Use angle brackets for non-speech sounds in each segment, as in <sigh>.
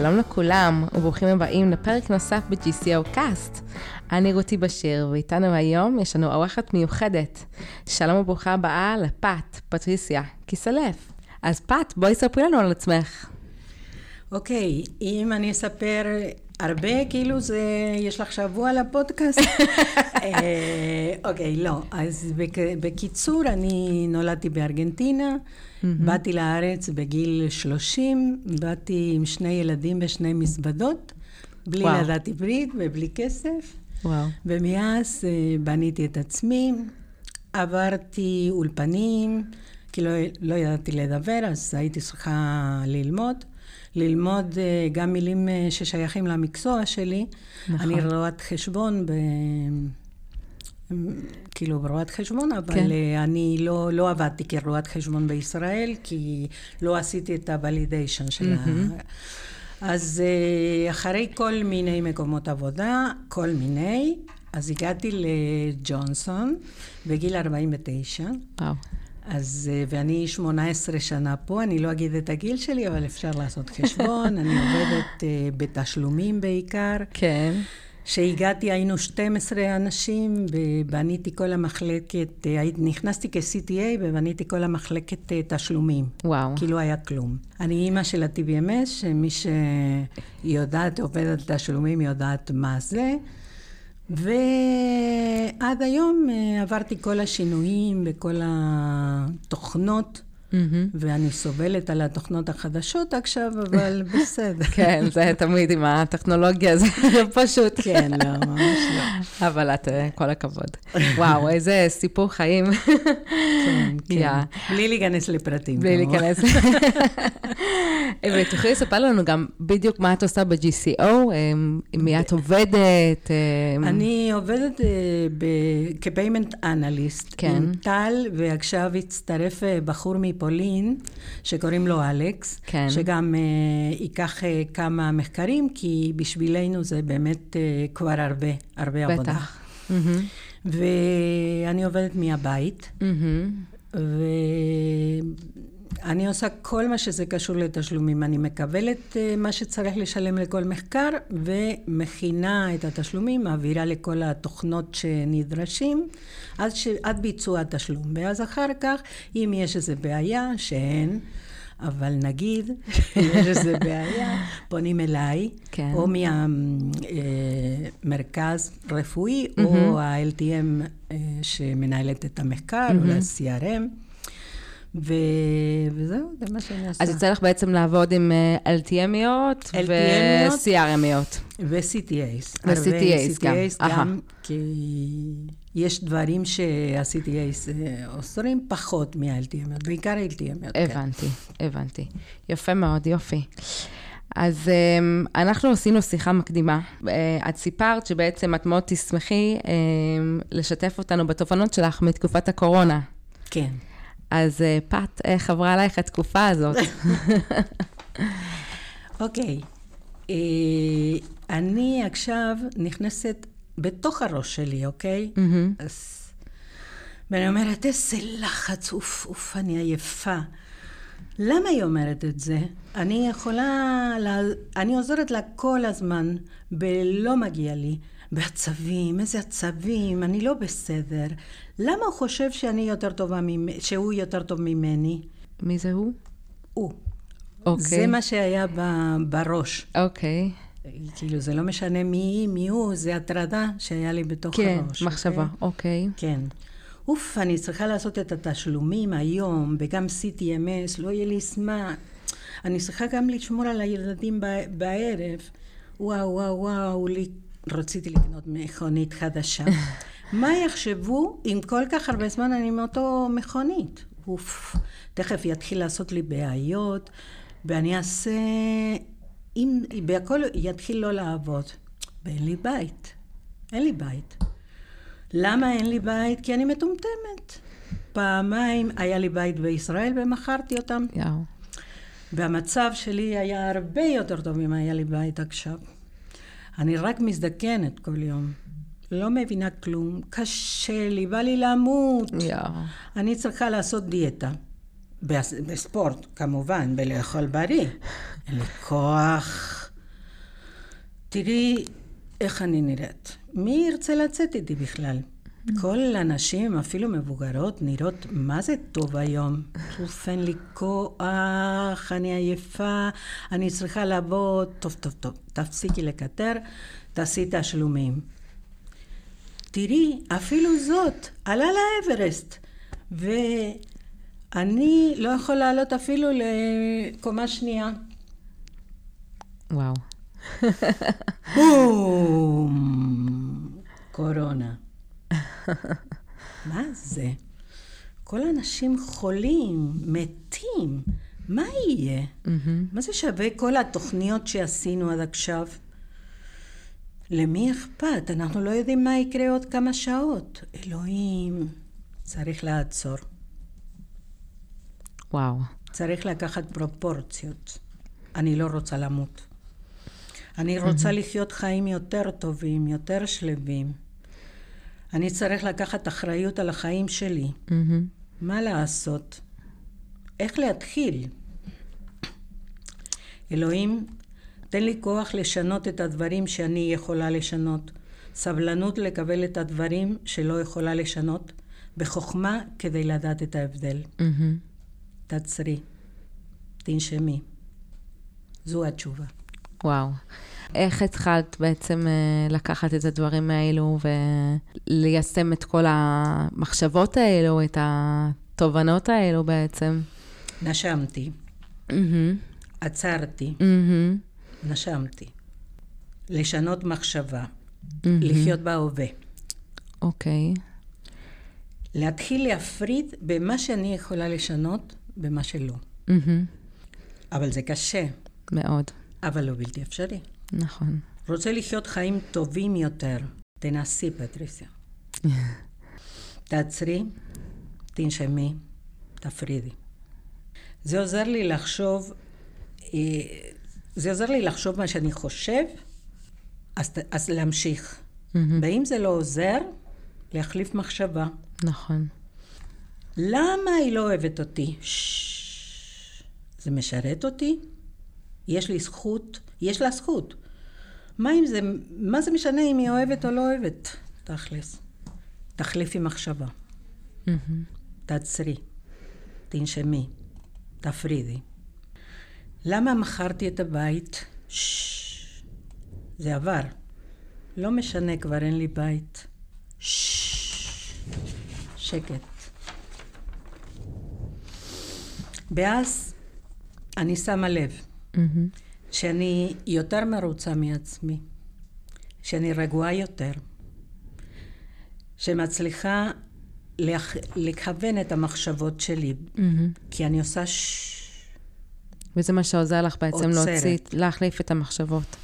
שלום לכולם, וברוכים הבאים לפרק נוסף ב-GCO קאסט. אני רותי בשיר, ואיתנו היום יש לנו אורחת מיוחדת. שלום וברוכה הבאה לפת, פטריסיה, כיסלף. אז פת, בואי ספרי לנו על עצמך. אוקיי, okay, אם אני אספר הרבה, כאילו זה, יש לך שבוע לפודקאסט? <laughs> אה, אוקיי, לא. אז בקיצור, אני נולדתי בארגנטינה, באתי לארץ בגיל 30, באתי עם שני ילדים בשני מזוודות, בלי לדעת עברית ובלי כסף. וואו. ומאז אה, בניתי את עצמי, עברתי אולפנים, כי לא, לא ידעתי לדבר, אז הייתי צריכה ללמוד. ללמוד אה, גם מילים אה, ששייכים למקצוע שלי. נכון. אני רואת חשבון, ב... כאילו ברואת חשבון, אבל כן. אה, אני לא, לא עבדתי כרואת חשבון בישראל, כי לא עשיתי את הוולידיישן של mm-hmm. ה... אז אחרי כל מיני מקומות עבודה, כל מיני, אז הגעתי לג'ונסון בגיל 49. וואו. אז, אה, ואני 18 שנה פה, אני לא אגיד את הגיל שלי, אבל אפשר לעשות חשבון. אני עובדת uh, בתשלומים בעיקר. כן. כשהגעתי היינו 12 אנשים, ובניתי כל המחלקת, אה, נכנסתי כ-CTA ובניתי כל המחלקת תשלומים. וואו. כי לא היה כלום. אני אימא של ה-TVMS, שמי שיודעת, עובדת תשלומים, יודעת מה זה. ועד היום אה, עברתי כל השינויים וכל התוכנות. Mm-hmm. ואני סובלת על התוכנות החדשות עכשיו, אבל <laughs> בסדר. כן, זה תמיד עם הטכנולוגיה, זה <laughs> פשוט. כן, לא, ממש לא. אבל את, אה, כל הכבוד. וואו, איזה סיפור חיים. כן, כן. בלי להיכנס לפרטים. בלי להיכנס. <laughs> ותוכלי לספר לנו גם בדיוק מה את עושה ב-GCO, אה, עם מי את עובדת? אה, אני עובדת כפיימנט אנליסט, כן. עם טל, ועכשיו הצטרף בחור מ... מפולין, שקוראים לו אלכס, כן. שגם uh, ייקח uh, כמה מחקרים, כי בשבילנו זה באמת uh, כבר הרבה, הרבה בטח. עבודה. בטח. Mm-hmm. ואני עובדת מהבית, mm-hmm. ואני עושה כל מה שזה קשור לתשלומים. אני מקבלת מה שצריך לשלם לכל מחקר, ומכינה את התשלומים, מעבירה לכל התוכנות שנדרשים. עד, ש... עד ביצוע התשלום. ואז אחר כך, אם יש איזו בעיה, שאין, אבל נגיד, יש איזו <laughs> בעיה, פונים אליי, כן. או מהמרכז רפואי, mm-hmm. או ה-LTM אה, שמנהלת את המחקר, mm-hmm. או ל-CRM. ו... וזהו, זה מה שאני עושה. אז יוצא לך בעצם לעבוד עם אה, LTMיות ו-CRMיות. ו-CTAs. ו-CTAs גם. גם, כי יש דברים שה-CTAs אוסרים פחות מה-LTMיות, בעיקר LTMיות. כן. הבנתי, כן. הבנתי. יפה מאוד, יופי. אז um, אנחנו עשינו שיחה מקדימה. Uh, את סיפרת שבעצם את מאוד תשמחי um, לשתף אותנו בתובנות שלך מתקופת הקורונה. כן. אז uh, פת, איך עברה עלייך התקופה הזאת? <laughs> אוקיי. okay. uh, אני עכשיו נכנסת בתוך הראש שלי, אוקיי? Mm-hmm. אז... ואני אומרת, איזה לחץ, אוף, אוף, אני עייפה. למה היא אומרת את זה? אני יכולה, לה... אני עוזרת לה כל הזמן, ולא מגיע לי. בעצבים, איזה עצבים, אני לא בסדר. למה הוא חושב שאני יותר טובה, ממ... שהוא יותר טוב ממני? מי זה הוא? הוא. אוקיי. זה מה שהיה ב... בראש. אוקיי. כאילו, זה לא משנה מי, מי הוא, זה הטרדה שהיה לי בתוך כן, הראש. כן, מחשבה, אוקיי. Okay? כן. אוף, אני צריכה לעשות את התשלומים היום, וגם CTMS, לא יהיה לי זמן. אני צריכה גם לשמור על הילדים בערב. וואו, וואו, וואו, לי, רציתי לקנות מכונית חדשה. מה יחשבו אם כל כך הרבה זמן אני מאותו מכונית? אוף, תכף יתחיל לעשות לי בעיות, ואני אעשה אם בהכל יתחיל לא לעבוד, ואין לי בית. אין לי בית. למה אין לי בית? כי אני מטומטמת. פעמיים היה לי בית בישראל ומכרתי אותם. יאו. והמצב שלי היה הרבה יותר טוב אם היה לי בית עכשיו. אני רק מזדקנת כל יום. לא מבינה כלום, קשה לי, בא לי למות. יאו. אני צריכה לעשות דיאטה. בספורט, כמובן, בלאכול בריא. אין לי כוח, תראי איך אני נראית. מי ירצה לצאת איתי בכלל? כל הנשים, אפילו מבוגרות, נראות מה זה טוב היום. אוף, אין לי כוח, אני עייפה, אני צריכה לעבוד. טוב, טוב, טוב, תפסיקי לקטר, תעשי תשלומים. תראי, אפילו זאת, עלה לאברסט. ואני לא יכול לעלות אפילו לקומה שנייה. וואו. בום! קורונה. מה זה? כל האנשים חולים, מתים. מה יהיה? מה זה שווה כל התוכניות שעשינו עד עכשיו? למי אכפת? אנחנו לא יודעים מה יקרה עוד כמה שעות. אלוהים, צריך לעצור. וואו. צריך לקחת פרופורציות. אני לא רוצה למות. אני רוצה לחיות חיים יותר טובים, יותר שלווים. אני צריך לקחת אחריות על החיים שלי. מה לעשות? איך להתחיל? אלוהים, תן לי כוח לשנות את הדברים שאני יכולה לשנות. סבלנות לקבל את הדברים שלא יכולה לשנות. בחוכמה כדי לדעת את ההבדל. תעצרי. תנשמי. זו התשובה. וואו. איך התחלת בעצם אה, לקחת את הדברים האלו וליישם את כל המחשבות האלו, את התובנות האלו בעצם? נשמתי. עצרתי. נשמתי. לשנות מחשבה. לחיות בהווה. אוקיי. להתחיל להפריד במה שאני יכולה לשנות, במה שלא. אבל זה קשה. מאוד. אבל לא בלתי אפשרי. נכון. רוצה לחיות חיים טובים יותר, תנסי, פטריסיה. <laughs> תעצרי, תנשמי, תפרידי. זה עוזר לי לחשוב, אה, זה עוזר לי לחשוב מה שאני חושב, אז, אז להמשיך. Mm-hmm. ואם זה לא עוזר, להחליף מחשבה. נכון. למה היא לא אוהבת אותי? זה משרת אותי? יש לי זכות, יש לה זכות. מה אם זה, מה זה משנה אם היא אוהבת או לא אוהבת? תכלס. תחליפי מחשבה. Mm-hmm. תעצרי. תנשמי. תפרידי. למה מכרתי את הבית? ששש. זה עבר. לא משנה, כבר אין לי בית. ששש. שקט. ואז אני שמה לב mm-hmm. שאני יותר מרוצה מעצמי, שאני רגועה יותר, שמצליחה לכ... לכוון את המחשבות שלי, mm-hmm. כי אני עושה ש... וזה מה שעוזר לך בעצם עוצרת. להוציא, להחליף את המחשבות.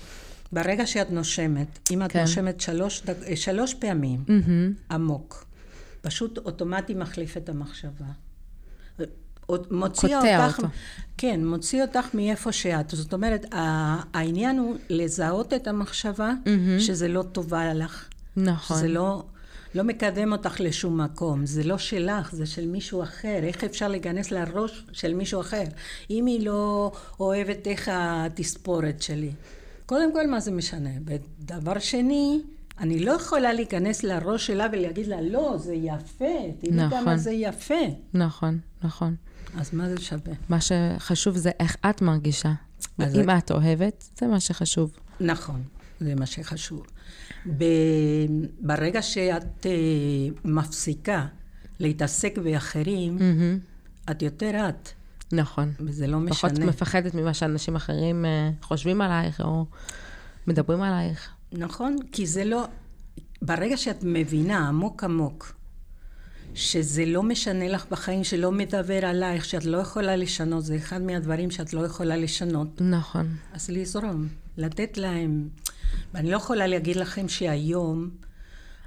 ברגע שאת נושמת, אם את כן. נושמת שלוש, דק... שלוש פעמים mm-hmm. עמוק, פשוט אוטומטי מחליף את המחשבה. מוציא אותך, אותו. כן, מוציא אותך מאיפה שאת. זאת אומרת, העניין הוא לזהות את המחשבה mm-hmm. שזה לא טובה לך. נכון. שזה לא, לא מקדם אותך לשום מקום. זה לא שלך, זה של מישהו אחר. איך אפשר להיכנס לראש של מישהו אחר? אם היא לא אוהבת איך התספורת שלי. קודם כל, מה זה משנה? ודבר שני, אני לא יכולה להיכנס לראש שלה ולהגיד לה, לא, זה יפה, תראי נכון. כמה זה יפה. נכון, נכון. אז מה זה שווה? מה שחשוב זה איך את מרגישה. אם זה... את אוהבת, זה מה שחשוב. נכון, זה מה שחשוב. ברגע שאת uh, מפסיקה להתעסק באחרים, mm-hmm. את יותר את. נכון. וזה לא משנה. פחות מפחדת ממה שאנשים אחרים uh, חושבים עלייך או מדברים עלייך. נכון, כי זה לא... ברגע שאת מבינה עמוק עמוק שזה לא משנה לך בחיים, שלא מדבר עלייך, שאת לא יכולה לשנות, זה אחד מהדברים שאת לא יכולה לשנות. נכון. אז לזרום, לתת להם. ואני לא יכולה להגיד לכם שהיום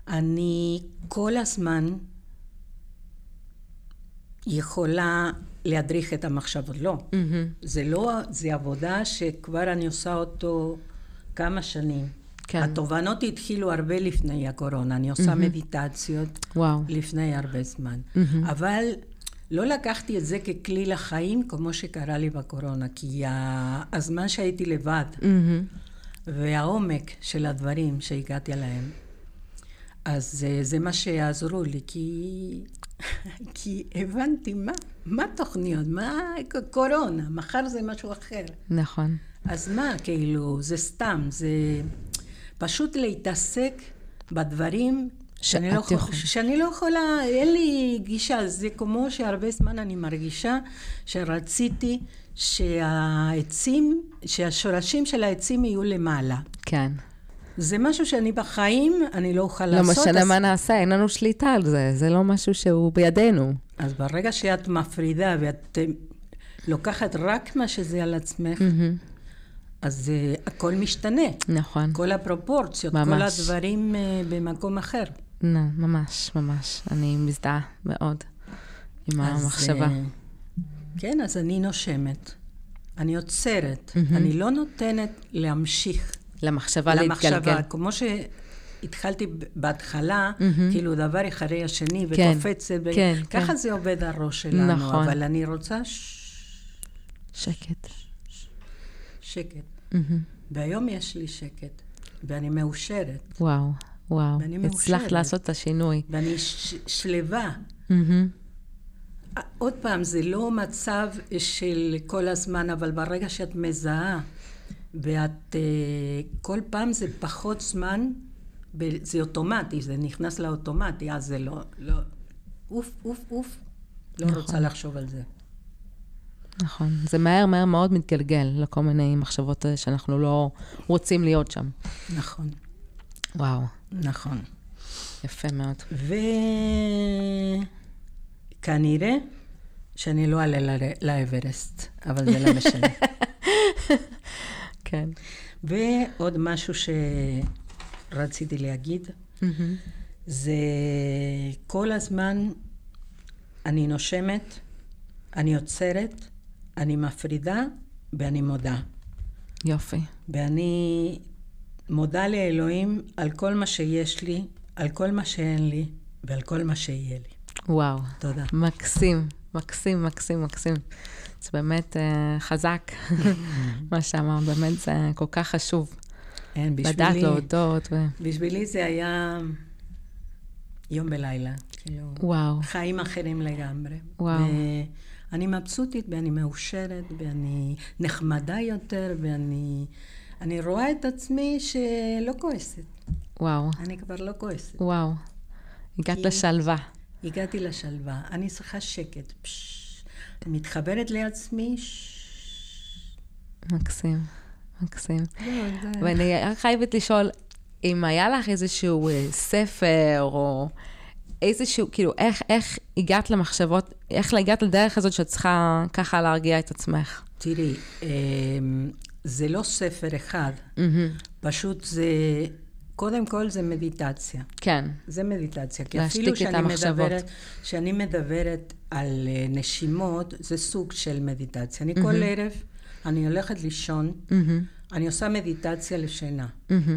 אני כל הזמן יכולה להדריך את המחשבות. לא. Mm-hmm. זה לא, זה עבודה שכבר אני עושה אותו כמה שנים. כן. התובנות התחילו הרבה לפני הקורונה, אני עושה mm-hmm. מדיטציות וואו. לפני הרבה זמן. Mm-hmm. אבל לא לקחתי את זה ככלי לחיים כמו שקרה לי בקורונה, כי הזמן שהייתי לבד, mm-hmm. והעומק של הדברים שהגעתי אליהם. אז אה, זה מה שיעזרו לי, כי, <laughs> כי הבנתי מה, מה תוכניות, מה קורונה, מחר זה משהו אחר. נכון. אז מה, כאילו, זה סתם, זה פשוט להתעסק בדברים שאני לא, יכול... שאני לא יכולה, אין לי גישה, זה כמו שהרבה זמן אני מרגישה שרציתי שהעצים, שהשורשים של העצים יהיו למעלה. כן. זה משהו שאני בחיים, אני לא אוכל לא לעשות. לא משנה אז... מה נעשה, אין לנו שליטה על זה, זה לא משהו שהוא בידינו. אז ברגע שאת מפרידה ואת אה, לוקחת רק מה שזה על עצמך, mm-hmm. אז uh, הכל משתנה. נכון. כל הפרופורציות, ממש. כל הדברים uh, במקום אחר. לא, ממש, ממש. אני מזדהה מאוד עם אז, המחשבה. Uh, כן, אז אני נושמת. אני עוצרת. Mm-hmm. אני לא נותנת להמשיך. למחשבה להתגלגל. למחשבה, כמו שהתחלתי בהתחלה, mm-hmm. כאילו דבר אחרי השני, כן, וקופצת. כן, כן. ככה כן. זה עובד הראש שלנו. נכון. אבל אני רוצה... ש... שקט. שקט. Mm-hmm. והיום יש לי שקט, ואני מאושרת. וואו, וואו. ואני מאושרת. הצלחת לעשות את השינוי. ואני ש- שלווה. Mm-hmm. עוד פעם, זה לא מצב של כל הזמן, אבל ברגע שאת מזהה, ואת... כל פעם זה פחות זמן, זה אוטומטי, זה נכנס לאוטומטי, אז זה לא... לא אוף, אוף, אוף. לא נכון. רוצה לחשוב על זה. נכון. זה מהר מהר מאוד מתגלגל לכל מיני מחשבות שאנחנו לא רוצים להיות שם. נכון. וואו. נכון. יפה מאוד. וכנראה שאני לא אעלה לאברסט, אבל זה לא משנה. <laughs> כן. ועוד משהו שרציתי להגיד, mm-hmm. זה כל הזמן אני נושמת, אני עוצרת, אני מפרידה ואני מודה. יופי. ואני מודה לאלוהים על כל מה שיש לי, על כל מה שאין לי ועל כל מה שיהיה לי. וואו. תודה. מקסים, מקסים, מקסים, מקסים. זה באמת uh, חזק, <laughs> מה שאמרת, באמת זה כל כך חשוב. אין, בשבילי... לדעת להודות. ו... בשבילי זה היה יום ולילה. כאילו, וואו. חיים אחרים לגמרי. וואו. אני מבסוטית ואני מאושרת ואני נחמדה יותר ואני אני רואה את עצמי שלא כועסת. וואו. אני כבר לא כועסת. וואו. הגעת לשלווה. הגעתי לשלווה. אני צריכה שקט. פש... מתחברת לעצמי. מקסים, מקסים. ואני חייבת לשאול, אם היה לך איזשהו אה, ספר או איזשהו, כאילו, איך, איך הגעת למחשבות, איך הגעת לדרך הזאת שאת צריכה ככה להרגיע את עצמך? תראי, אמ, זה לא ספר אחד, פשוט זה, קודם כל זה מדיטציה. כן. זה מדיטציה. כי אפילו שאני מדברת, שאני מדברת על אה, נשימות, זה סוג של מדיטציה. אני כל ערב, אני הולכת לישון, אני עושה מדיטציה לשינה.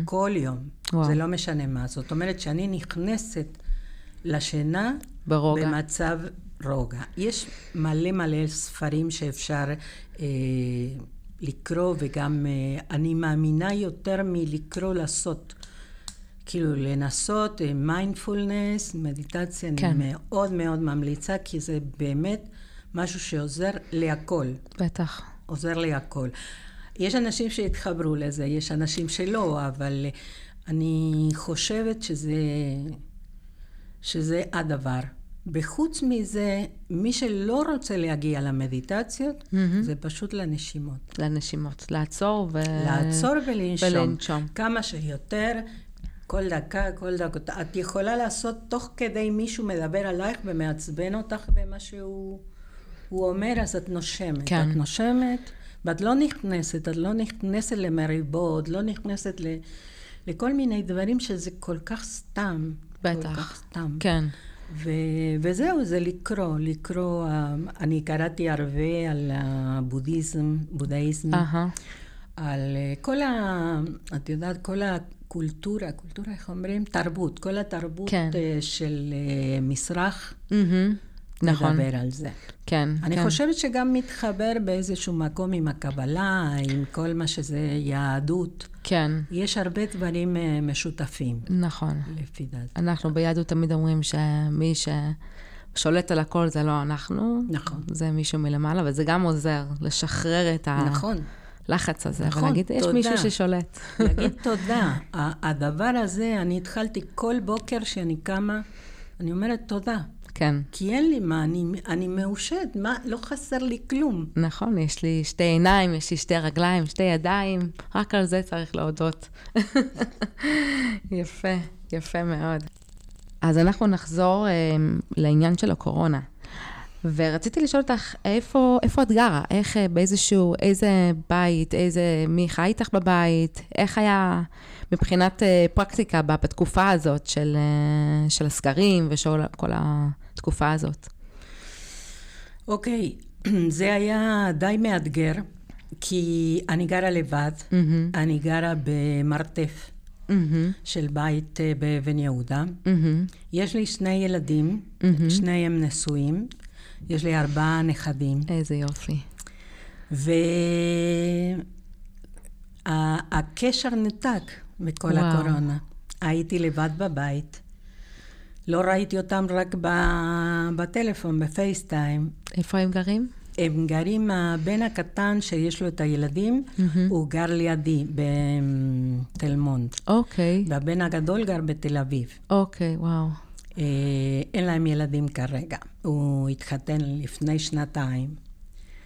כל יום. זה לא משנה מה. זאת אומרת שאני נכנסת לשינה ברוגע. במצב רוגע. יש מלא מלא ספרים שאפשר אה, לקרוא, וגם אה, אני מאמינה יותר מלקרוא לעשות. כאילו לנסות מיינדפולנס, אה, מדיטציה, כן. אני מאוד מאוד ממליצה, כי זה באמת משהו שעוזר להכל. בטח. עוזר להכל. יש אנשים שהתחברו לזה, יש אנשים שלא, אבל אני חושבת שזה שזה הדבר. וחוץ מזה, מי שלא רוצה להגיע למדיטציות, mm-hmm. זה פשוט לנשימות. לנשימות. לעצור ו... לעצור ולנשום. ולנשום. כמה שיותר, כל דקה, כל דקה. את יכולה לעשות תוך כדי מישהו מדבר עלייך ומעצבן אותך במה שהוא אומר, אז את נושמת. כן. את נושמת, ואת לא נכנסת, את לא נכנסת למריבות, לא נכנסת ל... לכל מיני דברים שזה כל כך סתם. בטח. סתם. כן. ו- וזהו, זה לקרוא, לקרוא, אה, אני קראתי הרבה על הבודהיזם, בודהיזם, uh-huh. על אה, כל ה... את יודעת, כל הקולטורה, קולטורה, איך אומרים? תרבות, כל התרבות כן. אה, של מסרח. Mm-hmm. נכון. לדבר על זה. כן, אני כן. חושבת שגם מתחבר באיזשהו מקום עם הקבלה, עם כל מה שזה יהדות. כן, יש הרבה דברים אה, משותפים, נכון. לפי דעתי. אנחנו ביהדות תמיד אומרים שמי ששולט על הכל זה לא אנחנו, נכון. זה מישהו מלמעלה, וזה גם עוזר לשחרר את נכון. הלחץ הזה, נכון, ולהגיד, יש תודה." מישהו ששולט. להגיד <laughs> תודה. ה- הדבר הזה, אני התחלתי כל בוקר שאני קמה, אני אומרת תודה. כן, כי אין לי מה, אני, אני מאושרת, מה, לא חסר לי כלום. נכון, יש לי שתי עיניים, יש לי שתי רגליים, שתי ידיים, רק על זה צריך להודות. <laughs> יפה, יפה מאוד. אז אנחנו נחזור אה, לעניין של הקורונה. ורציתי לשאול אותך, איפה, איפה את גרה? איך, אה, באיזשהו, איזה בית, איזה, מי חי איתך בבית? איך היה מבחינת אה, פרקטיקה בתקופה הזאת של, אה, של הסגרים ושל כל התקופה הזאת? אוקיי, <clears throat> זה היה די מאתגר, כי אני גרה לבד, מהמם, אני גרה במרתף מהמם, של בית אה, באבן יהודה. מהמם, יש לי שני ילדים, מהמם. שניהם נשואים, יש לי ארבעה נכדים. איזה יופי. והקשר נותק בכל וואו. הקורונה. הייתי לבד בבית. לא ראיתי אותם רק בטלפון, בפייסטיים. איפה הם גרים? הם גרים, הבן הקטן שיש לו את הילדים, הוא גר לידי בתל מונד. אוקיי, והבן הגדול גר בתל אביב. אוקיי, וואו. אה, אין להם ילדים כרגע. הוא התחתן לפני שנתיים.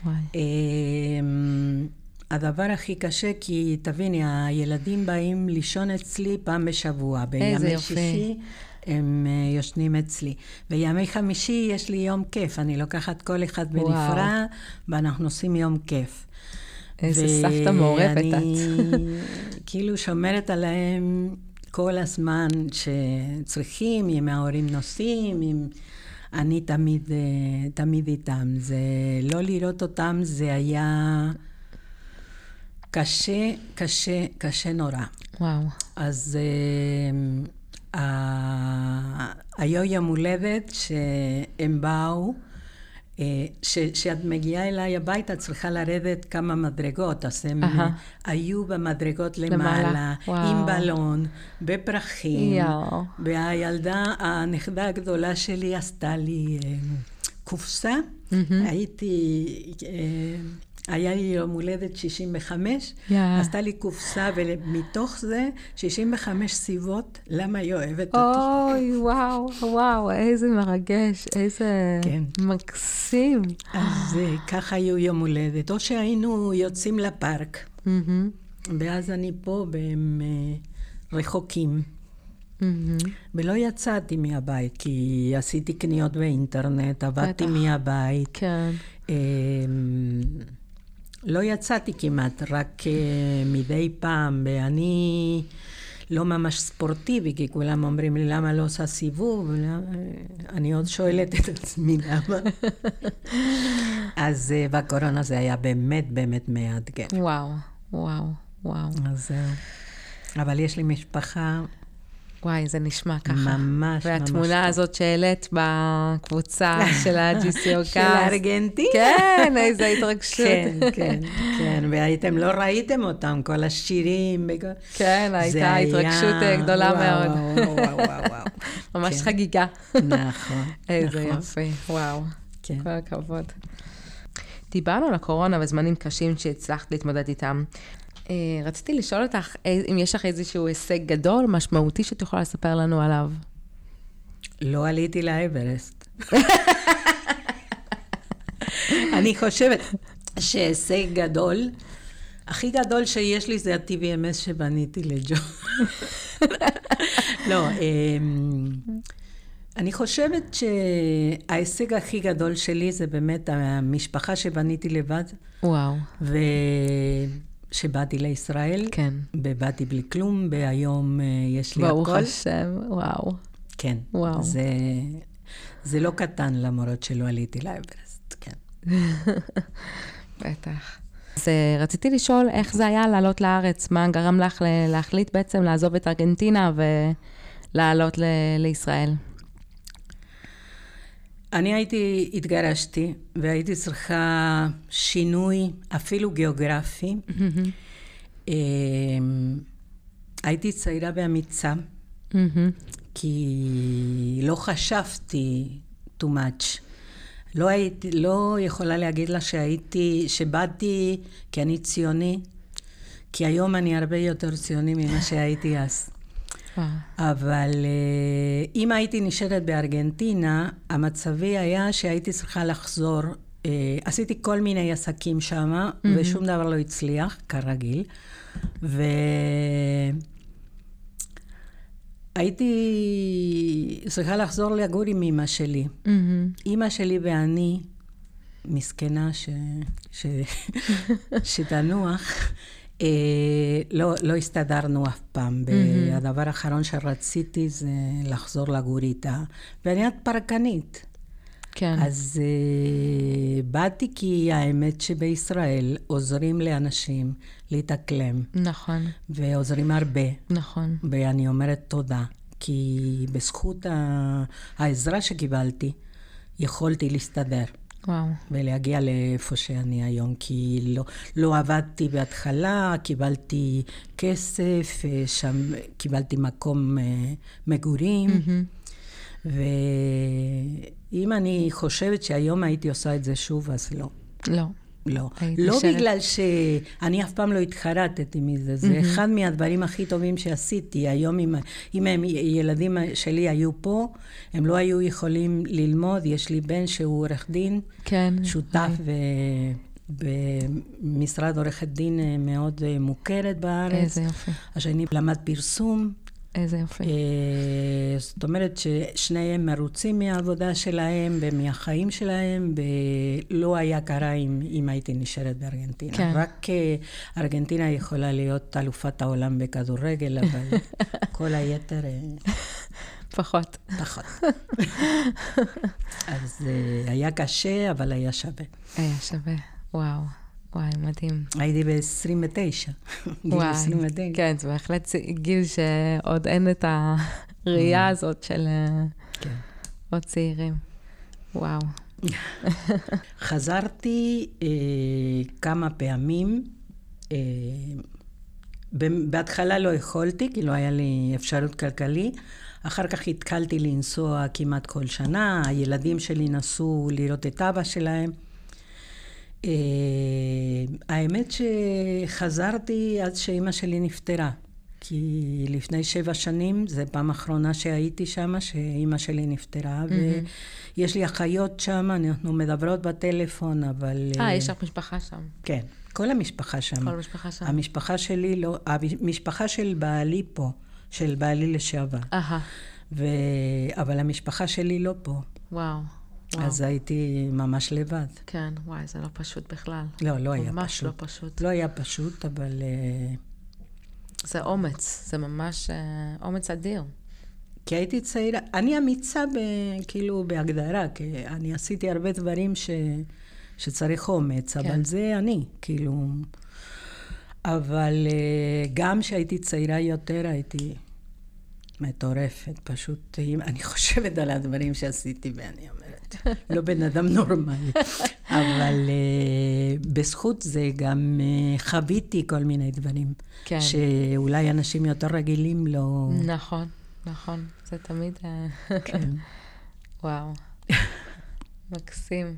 וואי. אמ, הדבר הכי קשה, כי תביני, הילדים באים לישון אצלי פעם בשבוע. איזה בימי יופי. שישי הם אה, ישנים אצלי. בימי חמישי יש לי יום כיף, אני לוקחת כל אחד. בנפרד, ואנחנו עושים יום כיף. איזה סבתא מעורבת את. כאילו שומרת עליהם כל הזמן שצריכים, אם ההורים נוסעים, אם... אני תמיד, אה, תמיד איתם. זה לא לראות אותם, זה היה קשה, קשה, קשה נורא. וואו. אז אה, ה- היה יום הולדת שהם באו, אה, שכשאת מגיעה אליי הביתה את צריכה לרדת כמה מדרגות, אז הם. אה, היו במדרגות למעלה, למעלה. עם בלון, בפרחים, יואו. והילדה, הנכדה הגדולה שלי עשתה לי אה, קופסה, הייתי... אה, היה לי יום הולדת 65, יא. עשתה לי קופסה, ומתוך זה 65 סיבות למה היא אוהבת אותי. אוי, וואו, וואו, איזה מרגש, איזה כן. מקסים. אז אה, ככה היו יום הולדת. או שהיינו יוצאים לפארק, מהמם, ואז אני פה והם אה, רחוקים. מהמם. ולא יצאתי מהבית, כי עשיתי קניות באינטרנט, עבדתי בטח. מהבית. כן. אמ, לא יצאתי כמעט, רק אה, מדי פעם, ואני לא ממש ספורטיבי, כי כולם אומרים לי, למה לא עושה סיבוב? ולמה- אני עוד שואלת את עצמי למה. <laughs> אז אה, בקורונה זה היה באמת באמת מאתגר. וואו, וואו, וואו. אז זהו. אבל יש לי משפחה וואי, זה נשמע ככה. ממש ממש והתמונה. הזאת שהעלית בקבוצה <laughs> של ה-GCO של הארגנטינה. כן, איזה התרגשות. כן, כן, כן, והייתם, לא ראיתם אותם, כל השירים. וכל- כן, הייתה היה- התרגשות אה, גדולה וואו, מאוד. וואו, וואו, וואו, וואו. <laughs> ממש כן. חגיגה. נכון, <laughs> איזה נכון. יופי, וואו. כן. כל הכבוד. דיברנו על הקורונה וזמנים קשים שהצלחת להתמודד איתם. אה, רציתי לשאול אותך אה, אם יש לך איזשהו הישג גדול, משמעותי שאת יכולה לספר לנו עליו. לא עליתי לאברסט. <laughs> אני חושבת שהישג גדול, הכי גדול שיש לי זה ה-TVMS שבניתי לג'ו. לא, אמ, אני חושבת שההישג הכי גדול שלי זה באמת המשפחה שבניתי לבד, וואו, ושבאתי לישראל, כן. ובאתי בלי כלום, והיום אה, יש לי ברוך הכל. השם, וואו. כן. וואו. זה, זה לא קטן למרות שלא עליתי לאברסט, כן. <laughs> בטח. אז אה, רציתי לשאול איך זה היה לעלות לארץ, מה גרם לך להחליט בעצם לעזוב את ארגנטינה ולעלות ל- לישראל? אני הייתי, התגרשתי, והייתי צריכה שינוי, אפילו גיאוגרפי. אמ, הייתי צעירה ואמיצה, כי לא חשבתי too much. לא הייתי, לא יכולה להגיד לה שהייתי, שבאתי כי אני ציוני, כי היום אני הרבה יותר ציוני ממה שהייתי אז. אבל אה, אם הייתי נשארת בארגנטינה, המצבי היה שהייתי צריכה לחזור. אה, עשיתי כל מיני עסקים שם, mm-hmm. ושום דבר לא הצליח, כרגיל. והייתי צריכה לחזור לגור עם אימא שלי. Mm-hmm. אימא שלי ואני, מסכנה ש... ש... <laughs> שתנוח, אה, לא, לא הסתדרנו אף פעם. Mm-hmm. והדבר האחרון שרציתי זה לחזור לגור איתה. ואני את פרקנית. כן. אז uh, באתי כי האמת שבישראל עוזרים לאנשים להתאקלם. נכון. ועוזרים הרבה. נכון. ואני אומרת תודה, כי בזכות העזרה שקיבלתי, יכולתי להסתדר. וואו. ולהגיע לאיפה שאני היום, כי לא, לא עבדתי בהתחלה, קיבלתי כסף, אה, שם קיבלתי מקום אה, מגורים. Mm-hmm. ואם אני חושבת שהיום הייתי עושה את זה שוב, אז לא. לא. לא. לא שרת... בגלל שאני אף פעם לא התחרטתי מזה, זה mm-hmm. אחד מהדברים הכי טובים שעשיתי. היום אם, אם הם, ילדים שלי היו פה, הם לא היו יכולים ללמוד. יש לי בן שהוא עורך דין, כן. שותף ו... במשרד עורכת דין מאוד מוכרת בארץ. איזה יופי. השני למד פרסום. איזה יופי. אה, זאת אומרת ששניהם מרוצים מהעבודה שלהם ומהחיים שלהם, ולא היה קרה אם, אם הייתי נשארת בארגנטינה. כן. רק אה, ארגנטינה יכולה להיות אלופת העולם בכדורגל, אבל <laughs> כל היתר... אה, פחות. פחות. אז היה קשה, אבל היה שווה. היה שווה, וואו. וואי, מדהים. הייתי ב-29. גיל 29. כן, זה בהחלט גיל שעוד אין את הראייה mm. הזאת של אה, כן. עוד צעירים. וואו. חזרתי אה, כמה פעמים. אה, בהתחלה לא יכולתי, כי לא היה לי אפשרות כלכלית. אחר כך התחלתי לנסוע כמעט כל שנה, הילדים שלי נסעו לראות את אבא שלהם. Uh, האמת שחזרתי עד שאימא שלי נפטרה. כי לפני שבע שנים, זו פעם אחרונה שהייתי שם, שאימא שלי נפטרה, mm-hmm. ויש לי אחיות שם, אנחנו מדברות בטלפון, אבל... אה, יש לך משפחה שם. כן, כל המשפחה שם. כל המשפחה שם. המשפחה שלי לא, המשפחה של בעלי פה, של בעלי לשעבר. אהה. ו... אבל המשפחה שלי לא פה. וואו. וואו. אז הייתי ממש לבד. כן, וואי, זה לא פשוט בכלל. לא, לא היה פשוט. ממש לא פשוט. לא היה פשוט, אבל... אה, זה אומץ, זה ממש uh, אומץ אדיר. כי הייתי צעירה, אני אמיצה ב, כאילו בהגדרה, כי אני עשיתי הרבה דברים ש, שצריך אומץ, כן. אבל זה אני, כאילו... אבל uh, גם כשהייתי צעירה יותר, הייתי מטורפת, פשוט, אני חושבת על הדברים שעשיתי ואני אומרת... לא בן אדם נורמלי. אבל uh, בזכות זה גם uh, חוויתי כל מיני דברים. כן. שאולי אנשים יותר רגילים לא... נכון, נכון. זה תמיד... אה, כן. <laughs> וואו. מקסים.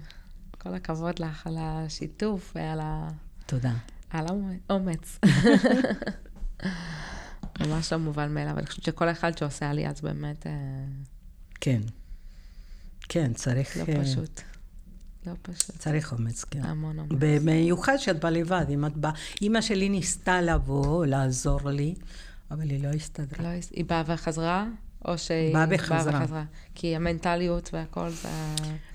כל הכבוד לך על השיתוף ועל ה... תודה. על האומץ. <laughs> ממש לא מובן מאליו. אני חושבת שכל אחד שעושה עלייה, אז באמת... כן. כן, צריך... לא uh, פשוט. לא פשוט. צריך אומץ, כן. המון אומץ. במיוחד שאת באה לבד. אם את באה... אימא שלי ניסתה לבוא, לעזור לי, אבל היא לא הסתדרה. לא, היא באה וחזרה? או שהיא באה וחזרה. באה וחזרה? כי המנטליות והכל זה...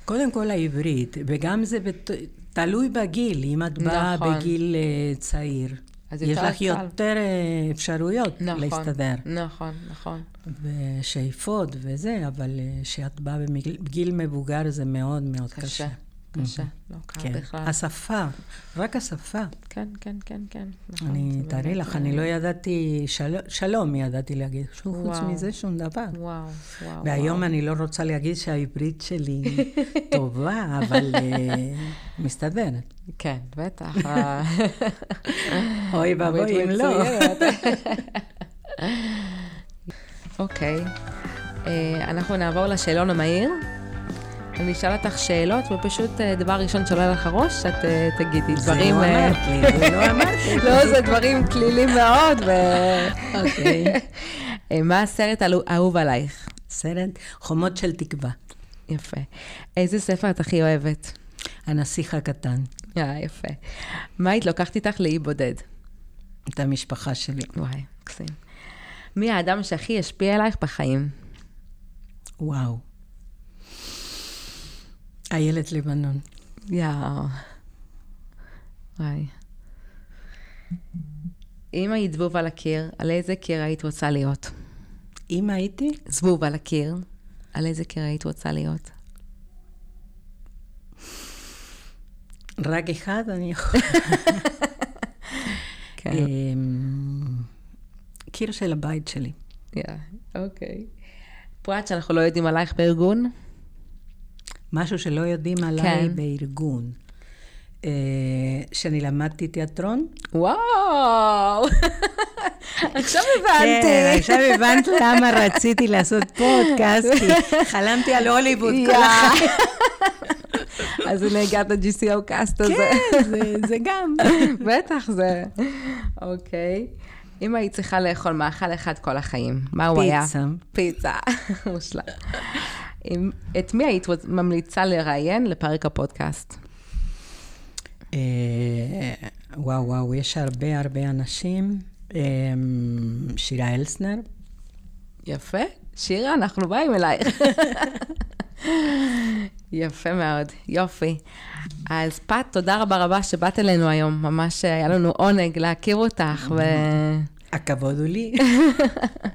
קודם כל העברית, וגם זה בת... תלוי בגיל, אם את באה נכון. בגיל uh, צעיר. יש לך. יותר אה, אפשרויות נכון, להסתדר. נכון, נכון. ושאיפות וזה, אבל כשאת באה בגיל מבוגר זה מאוד מאוד קשה. קשה. קשה, לא קל כן. בכלל. השפה, רק השפה. כן, כן, כן, כן. נכון, אני, זה תארי לך, אה, אני לא ידעתי, של... שלום ידעתי להגיד, שום חוץ. מזה שום דבר. וואו, וואו. והיום וואו. אני לא רוצה להגיד שהעברית שלי <laughs> טובה, אבל אה, מסתדרת. כן, בטח. אה, <laughs> אוי <laughs> ואבוי אם לא. אוקיי, אה, אנחנו נעבור לשאלון המהיר. אני אשאל אותך שאלות, ופשוט אה, דבר ראשון שעולה לך ראש, את אה, תגידי זה דברים... לא אה, אמרת לי, זה לא <laughs> אמרתי. לא, זה דברים כלילים מאוד, ו... אוקיי. מה הסרט האהוב עלייך? סרט חומות של תקווה. יפה. איזה ספר את הכי אוהבת? הנסיך הקטן, אה, יפה. מה היית לוקחת איתך לאי בודד? את המשפחה שלי. וואי, מקסים. מי האדם שהכי השפיע עלייך בחיים? וואו. איילת לבנון. יאו. וואי. אם היית זבוב על הקיר, על איזה קיר היית רוצה להיות? אם הייתי, זבוב על הקיר, על איזה קיר היית רוצה להיות? רק אחד אני יכול... <laughs> כן. אמ, קיר של הבית שלי. אוקיי. פרט שאנחנו לא יודעים עלייך בארגון? משהו שלא יודעים עליי כן. בארגון. אה, שאני למדתי תיאטרון. וואו! <laughs> עכשיו הבנתי. כן, עכשיו הבנת למה רציתי לעשות פודקאסט, כי <laughs> חלמתי על הוליווד כל. החיים. <laughs> אז הנה הגעת ל-GCO קאסט הזה. כן, זה גם. בטח זה. אוקיי. אם היית צריכה לאכול מאכל אחד כל החיים, מה הוא היה? פיצה. פיצה. מושלם. את מי היית ממליצה לראיין לפרק הפודקאסט? אה, וואו, וואו, יש הרבה הרבה אנשים. אה, שירה אלסנר. יפה. שירה, אנחנו באים אלייך. <laughs> יפה מאוד, יופי. אז פת, תודה רבה רבה שבאת אלינו היום. ממש היה לנו עונג להכיר אותך, ו... הכבוד הוא לי. <laughs>